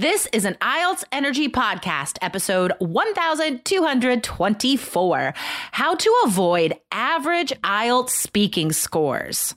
This is an IELTS Energy Podcast, episode 1224 How to Avoid Average IELTS Speaking Scores.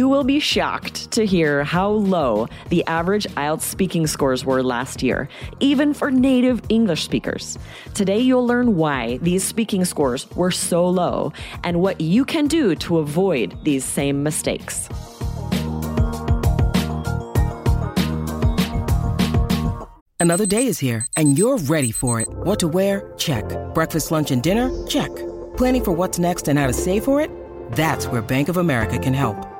You will be shocked to hear how low the average IELTS speaking scores were last year, even for native English speakers. Today, you'll learn why these speaking scores were so low and what you can do to avoid these same mistakes. Another day is here, and you're ready for it. What to wear? Check. Breakfast, lunch, and dinner? Check. Planning for what's next and how to save for it? That's where Bank of America can help.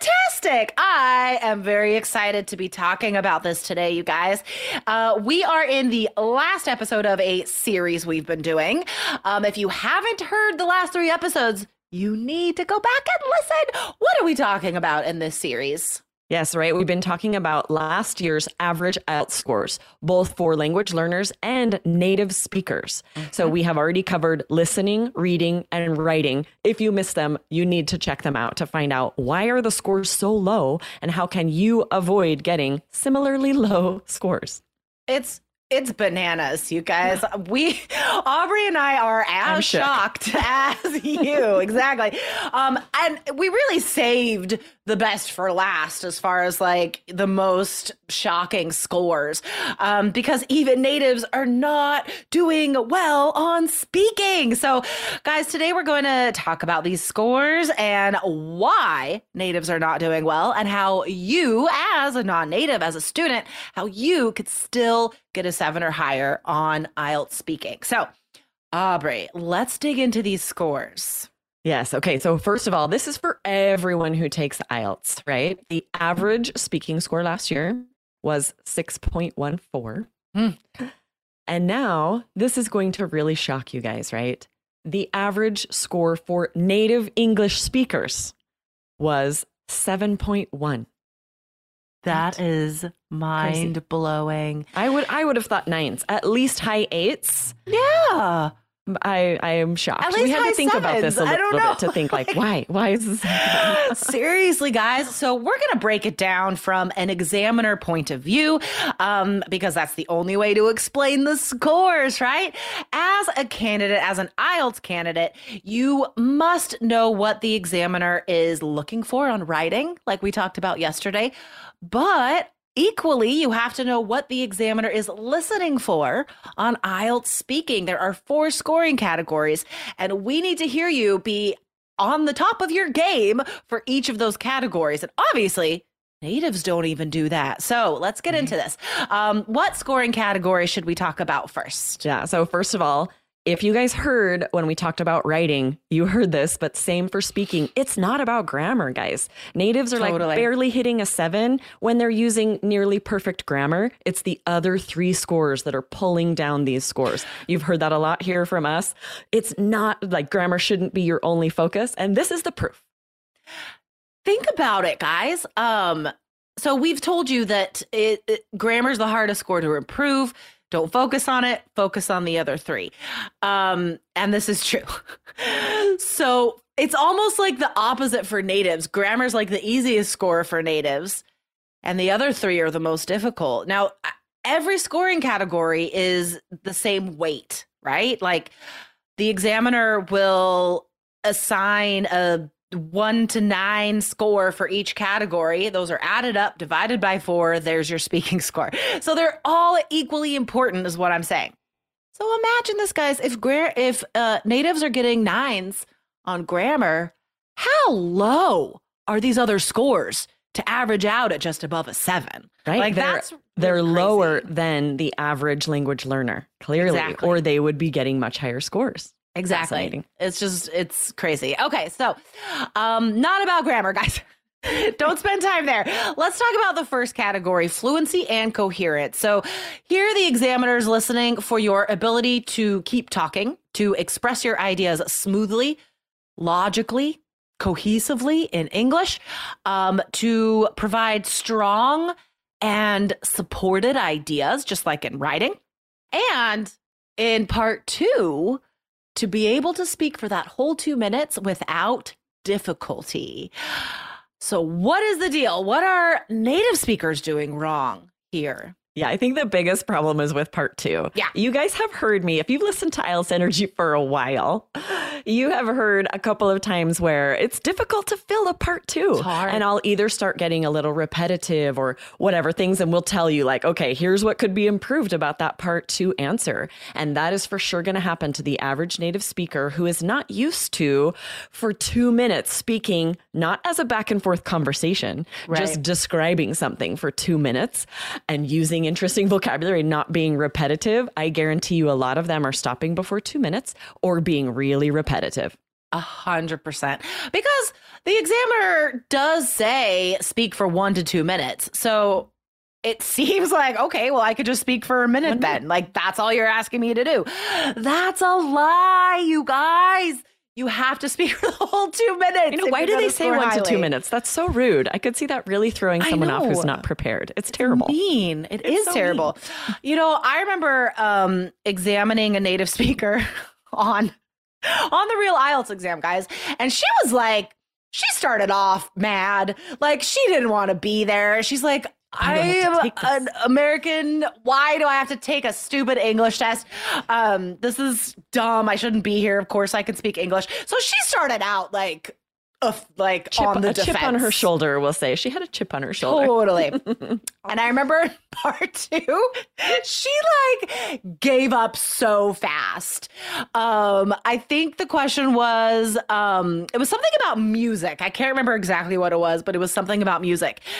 Fantastic. I am very excited to be talking about this today, you guys. Uh, we are in the last episode of a series we've been doing. Um, if you haven't heard the last three episodes, you need to go back and listen. What are we talking about in this series? Yes, right. We've been talking about last year's average IELTS scores, both for language learners and native speakers. So mm-hmm. we have already covered listening, reading, and writing. If you missed them, you need to check them out to find out why are the scores so low and how can you avoid getting similarly low scores. It's it's bananas, you guys. We, Aubrey and I are as shocked as you. exactly. Um, and we really saved the best for last as far as like the most shocking scores. Um, because even natives are not doing well on speaking. So, guys, today we're going to talk about these scores and why natives are not doing well and how you, as a non native, as a student, how you could still get a seven or higher on IELTS speaking. So, Aubrey, let's dig into these scores. Yes. Okay. So, first of all, this is for everyone who takes IELTS, right? The average speaking score last year was 6.14. Hmm. And now this is going to really shock you guys, right? The average score for native English speakers was 7.1. That is mind blowing. I would I would have thought nines, at least high eights. Yeah. I I am shocked. At we had to think about this a little bit to think like why why is this? Seriously, guys. So we're going to break it down from an examiner point of view um, because that's the only way to explain the scores, right? As a candidate, as an IELTS candidate, you must know what the examiner is looking for on writing, like we talked about yesterday. But Equally, you have to know what the examiner is listening for on IELTS speaking. There are four scoring categories, and we need to hear you be on the top of your game for each of those categories. And obviously, natives don't even do that. So let's get into this. Um, what scoring category should we talk about first? Yeah. So, first of all, if you guys heard when we talked about writing, you heard this, but same for speaking. It's not about grammar, guys. Natives are Totally. like barely hitting a seven when they're using nearly perfect grammar. It's the other three scores that are pulling down these scores. You've heard that a lot here from us. It's not like grammar shouldn't be your only focus. And this is the proof. Think about it, guys. Um, so we've told you that it, it, grammar's the hardest score to improve. Don't focus on it. Focus on the other three. Um, and this is true. so it's almost like the opposite for natives. Grammar's like the easiest score for natives, and the other three are the most difficult. Now, every scoring category is the same weight, right? Like the examiner will assign a one to nine score for each category. Those are added up, divided by four. There's your speaking score. So they're all equally important, is what I'm saying. So imagine this, guys. If gra- if uh, natives are getting nines on grammar, how low are these other scores to average out at just above a seven? Right. Like they're, that's they're really lower than the average language learner, clearly, Exactly. or they would be getting much higher scores. Exactly. It's just it's crazy. Okay, so um not about grammar, guys. Don't spend time there. Let's talk about the first category, fluency and coherence. So, here are the examiners listening for your ability to keep talking, to express your ideas smoothly, logically, cohesively in English, um, to provide strong and supported ideas, just like in writing. And in part two, to be able to speak for that whole two minutes without difficulty. So, what is the deal? What are native speakers doing wrong here? Yeah, I think the biggest problem is with part two. Yeah. You guys have heard me. If you've listened to IELTS Energy for a while, you have heard a couple of times where it's difficult to fill a part two. And I'll either start getting a little repetitive or whatever things, and we'll tell you, like, okay, here's what could be improved about that part two answer. And that is for sure going to happen to the average native speaker who is not used to, for two minutes, speaking not as a back and forth conversation, just describing something for two minutes and using interesting vocabulary, not being repetitive, I guarantee you a lot of them are stopping before two minutes or being really repetitive. A hundred percent. Because the examiner does say speak for one to two minutes. So it seems like, okay, well, I could just speak for a minute then. Like, that's all you're asking me to do. That's a lie, you guys. You have to speak for the whole two minutes. You know, why do they say one to two minutes? That's so rude. I could see that really throwing someone off who's not prepared. It's terrible. mean. It is It's so terrible. You know, I remember um, examining a native speaker on on the real IELTS exam, guys, and she was like, she started off mad, like she didn't want to be there. She's like. I I don't have to am an American. Why do I have to take a stupid English test? Um, this is dumb. I shouldn't be here. Of course, I can speak English. So she started out like, uh, like Chip, on the a chip on her shoulder, we'll say. She had a chip on her shoulder. Totally. and I remember part two, she like gave up so fast. Um, I think the question was, um, it was something about music. I can't remember exactly what it was, but it was something about music.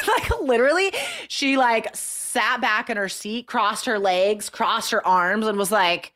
And like literally, she like sat back in her seat, crossed her legs, crossed her arms, and was like,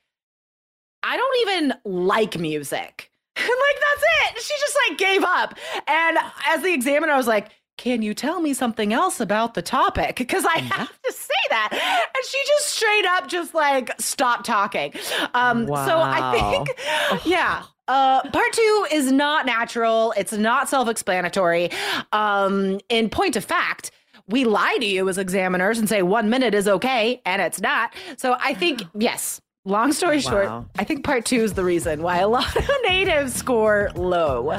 I don't even like music. And like that's it. She just like gave up. And as the examiner, I was like, can you tell me something else about the topic? Because I have to say that. And she just straight up just like stopped talking. Um, so I think, yeah. Uh, part two is not natural. It's not self-explanatory. Um, in point of fact, we lie to you as examiners and say one minute is okay, and it's not. So I think yes. Long story oh, short, I think part two is the reason why a lot of natives score low.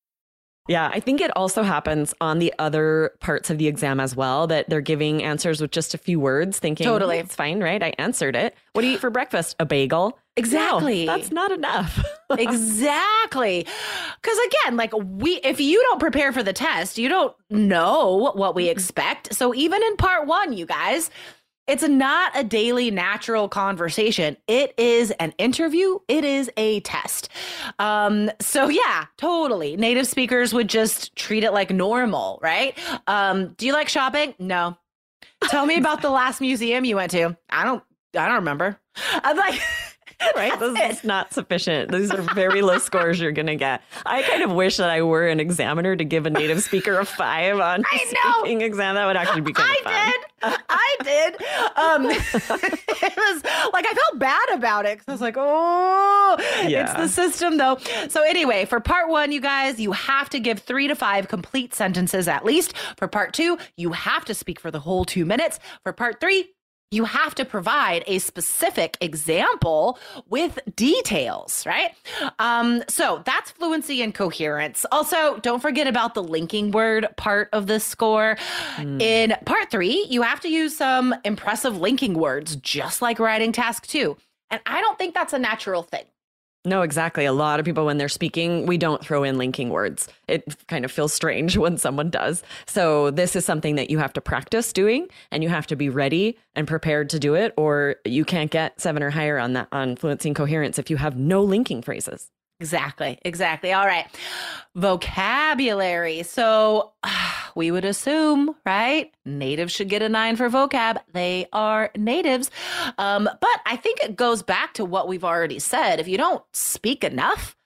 Yeah, I think it also happens on the other parts of the exam as well that they're giving answers with just a few words, thinking, Totally. "Hmm, it's fine, right? I answered it. What do you eat for breakfast? A bagel. Exactly. No, that's not enough. exactly. Because again, like we, if you don't prepare for the test, you don't know what we expect. So even in part one, you guys, it's not a daily natural conversation. It is an interview. It is a test. Um, so yeah, totally. Native speakers would just treat it like normal, right? Um, do you like shopping? No. Tell me about the last museum you went to. I don't. I don't remember. I'm like, right? that's This is not sufficient. These are very low scores you're going to get. I kind of wish that I were an examiner to give a native speaker a five on I know. speaking exam. That would actually be kind of fun. I did. I did. Um, it was like I felt bad about it because I was like, oh, Yeah. it's the system though. So anyway, for part one, you guys, you have to give three to five complete sentences at least. For part two, you have to speak for the whole two minutes. For part three, you have to provide a specific example with details, right? Um, so that's fluency and coherence. Also, don't forget about the linking word part of this score. In part three, you have to use some impressive linking words, just like writing task two. And I don't think that's a natural thing. No, exactly. A lot of people, when they're speaking, we don't throw in linking words. It kind of feels strange when someone does. So, this is something that you have to practice doing and you have to be ready and prepared to do it, or you can't get seven or higher on that on fluency and coherence if you have no linking phrases. Exactly. Exactly. All right. Vocabulary. So we would assume, right? Natives should get a nine for vocab. They are natives. Um, but I think it goes back to what we've already said. If you don't speak enough,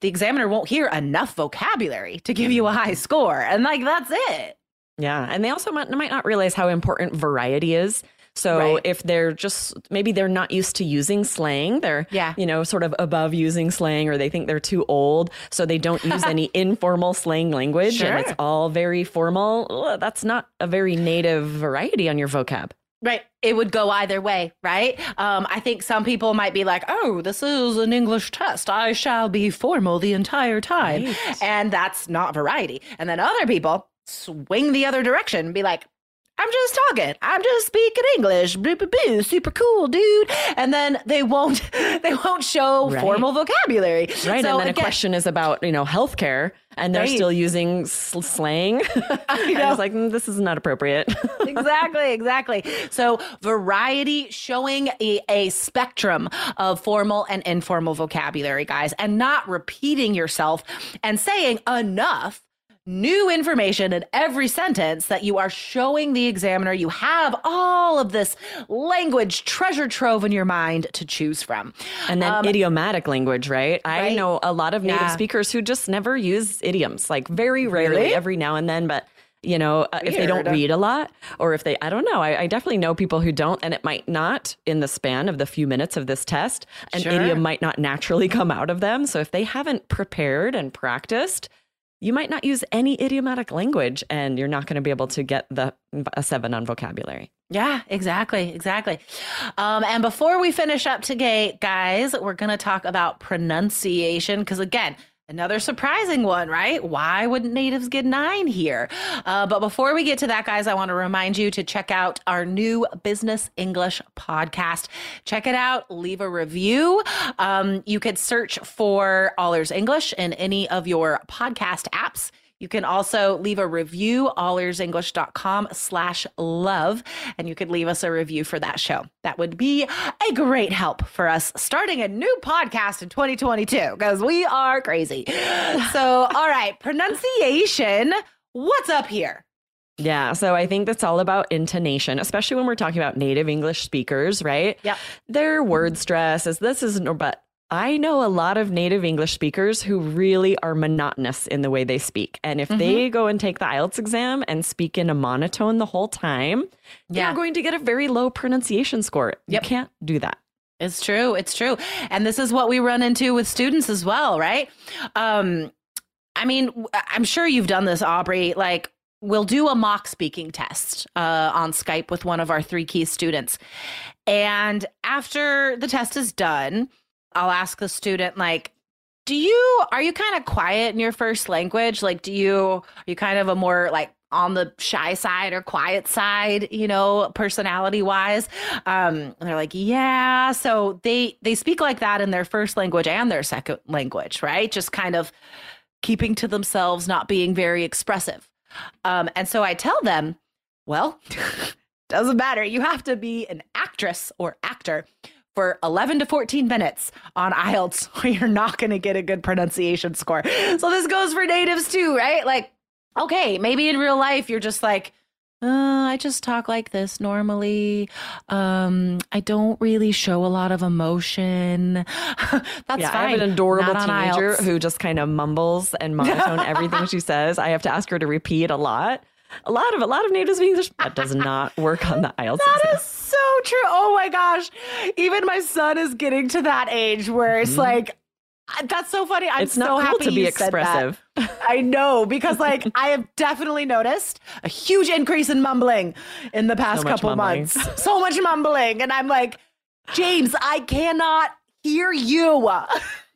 the examiner won't hear enough vocabulary to give you a high score. And like, that's it. Yeah. And they also might, might not realize how important variety is. So Right. if they're just maybe they're not used to using slang, they're Yeah. you know sort of above using slang, or they think they're too old, so they don't use any informal slang language, and it's all very formal. Ugh, That's not a very native variety on your vocab. Right. It would go either way, right? Um, I think some people might be like, oh, this is an English test. I shall be formal the entire time. Right. And that's not variety. And then other people swing the other direction and be like, I'm just talking. I'm just speaking English. Boo, boo, boo. Super cool, dude. And then they won't they won't show Right. formal vocabulary. Right. So and then a question is about, you know, healthcare and they're Right. still using sl- slang. I know. was like, "Mm, this is not appropriate. exactly, exactly. So variety showing a, a spectrum of formal and informal vocabulary, guys, and not repeating yourself and saying enough new information in every sentence that you are showing the examiner you have all of this language treasure trove in your mind to choose from. And then idiomatic language, right? I Um, know a lot of native Yeah. speakers who just never use idioms, like very rarely, Really? every now and then. But, you know, uh, if they don't read a lot or if they, I don't know, I, I definitely know people who don't, and it might not in the span of the few minutes of this test. An Sure. idiom might not naturally come out of them. So if they haven't prepared and practiced, you might not use any idiomatic language and you're not going to be able to get the a seven on vocabulary. Yeah, exactly, exactly. Um, and before we finish up today, guys, we're going to talk about pronunciation because, again, another surprising one, right? Why wouldn't natives get nine here? Uh, but before we get to that, guys, I want to remind you to check out our new Business English podcast. Check it out, leave a review. Um, you could search for All Ears English in any of your podcast apps. You can also leave a review, allearsenglish.com slash love, and you could leave us a review for that show. That would be a great help for us starting a new podcast in 2022 because we are crazy. So, all right, pronunciation. What's up here? Yeah, so I think that's all about intonation, especially when we're talking about native English speakers, right? Yeah. Their word stress is this is but I know a lot of native English speakers who really are monotonous in the way they speak. And if Mm-hmm. they go and take the IELTS exam and speak in a monotone the whole time, Yeah. they're going to get a very low pronunciation score. Yep. You can't do that. It's true. It's true. And this is what we run into with students as well, right? Um, I mean, I'm sure you've done this, Aubrey. Like, we'll do a mock speaking test uh, on Skype with one of our three key students. And after the test is done, I'll ask the student, like, do you are you kind of quiet in your first language? Like, do you are you kind of a more like on the shy side or quiet side, you know, personality wise? Um, and they're like, yeah. So they they speak like that in their first language and their second language, right? Just kind of keeping to themselves, not being very expressive. Um, and so I tell them, well, doesn't matter. You have to be an actress or actor for 11 to 14 minutes on IELTS, or you're not going to get a good pronunciation score. So this goes for natives too, right? Like, okay, maybe in real life, you're just like, uh, I just talk like this normally. Um, I don't really show a lot of emotion. That's yeah, fine. I have an adorable Not teenager who just kind of mumbles and monotone everything she says. I have to ask her to repeat a lot. A lot of a lot of native English that does not work on the IELTS. That exam. is so true. Oh my gosh. Even my son is getting to that age where it's like, that's so funny. I'm Mm-hmm. It's so cool happy to be you said that. expressive. I know because like I have definitely noticed a huge increase in mumbling in the past So couple months. So much mumbling. And I'm like, James, I cannot hear you.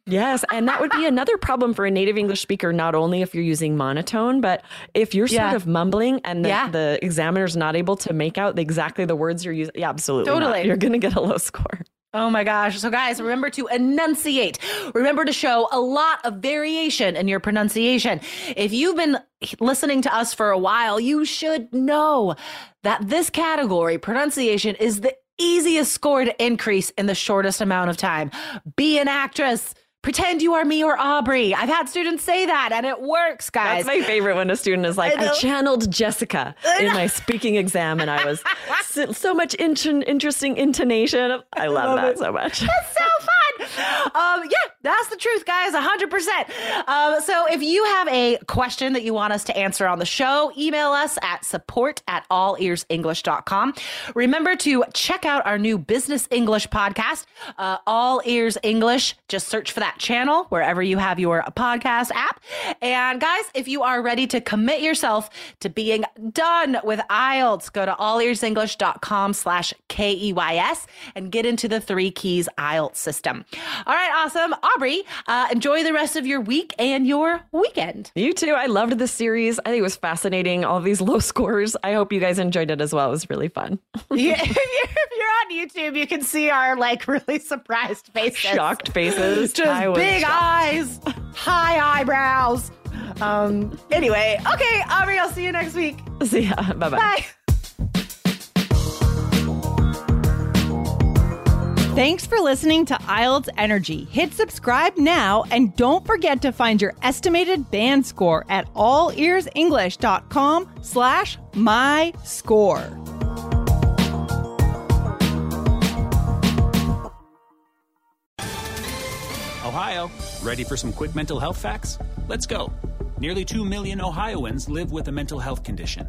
Yes, and that would be another problem for a native English speaker, not only if you're using monotone, but if you're Yeah. sort of mumbling and the, Yeah. the examiner's not able to make out exactly the words you're using. Yeah, absolutely. not. Totally. You're going to get a low score. Oh my gosh. So, guys, remember to enunciate. Remember to show a lot of variation in your pronunciation. If you've been listening to us for a while, you should know that this category, pronunciation, is the easiest score to increase in the shortest amount of time. Be an actress. Pretend you are me or Aubrey. I've had students say that and it works, guys. That's my favorite when a student is like, I I, channeled Jessica in my speaking exam and I was so, so much in- interesting intonation. I love, love that it. so much. That's so fun. Um, yeah, that's the truth, guys. 100%. Um, so if you have a question that you want us to answer on the show, email us at support at allearsenglish.com. Remember to check out our new business English podcast, uh, All Ears English. Just search for that channel wherever you have your podcast app. And guys, if you are ready to commit yourself to being done with IELTS, go to allearsenglish.com slash K-E-Y-S and get into the three keys IELTS system. All right, awesome. Aubrey, uh, enjoy the rest of your week and your weekend. You too. I loved this series. I think it was fascinating. All these low scores. I hope you guys enjoyed it as well. It was really fun. Yeah, if, you're, if you're on YouTube, you can see our like really surprised faces. Shocked faces. Just big shocked. eyes, high eyebrows. Um, anyway, okay, Aubrey, I'll see you next week. See ya. Bye bye. Bye. Thanks for listening to IELTS Energy. Hit subscribe now and don't forget to find your estimated band score at allearsenglish.com slash my score. Ohio, ready for some quick mental health facts? Let's go. Nearly 2 million Ohioans live with a mental health condition.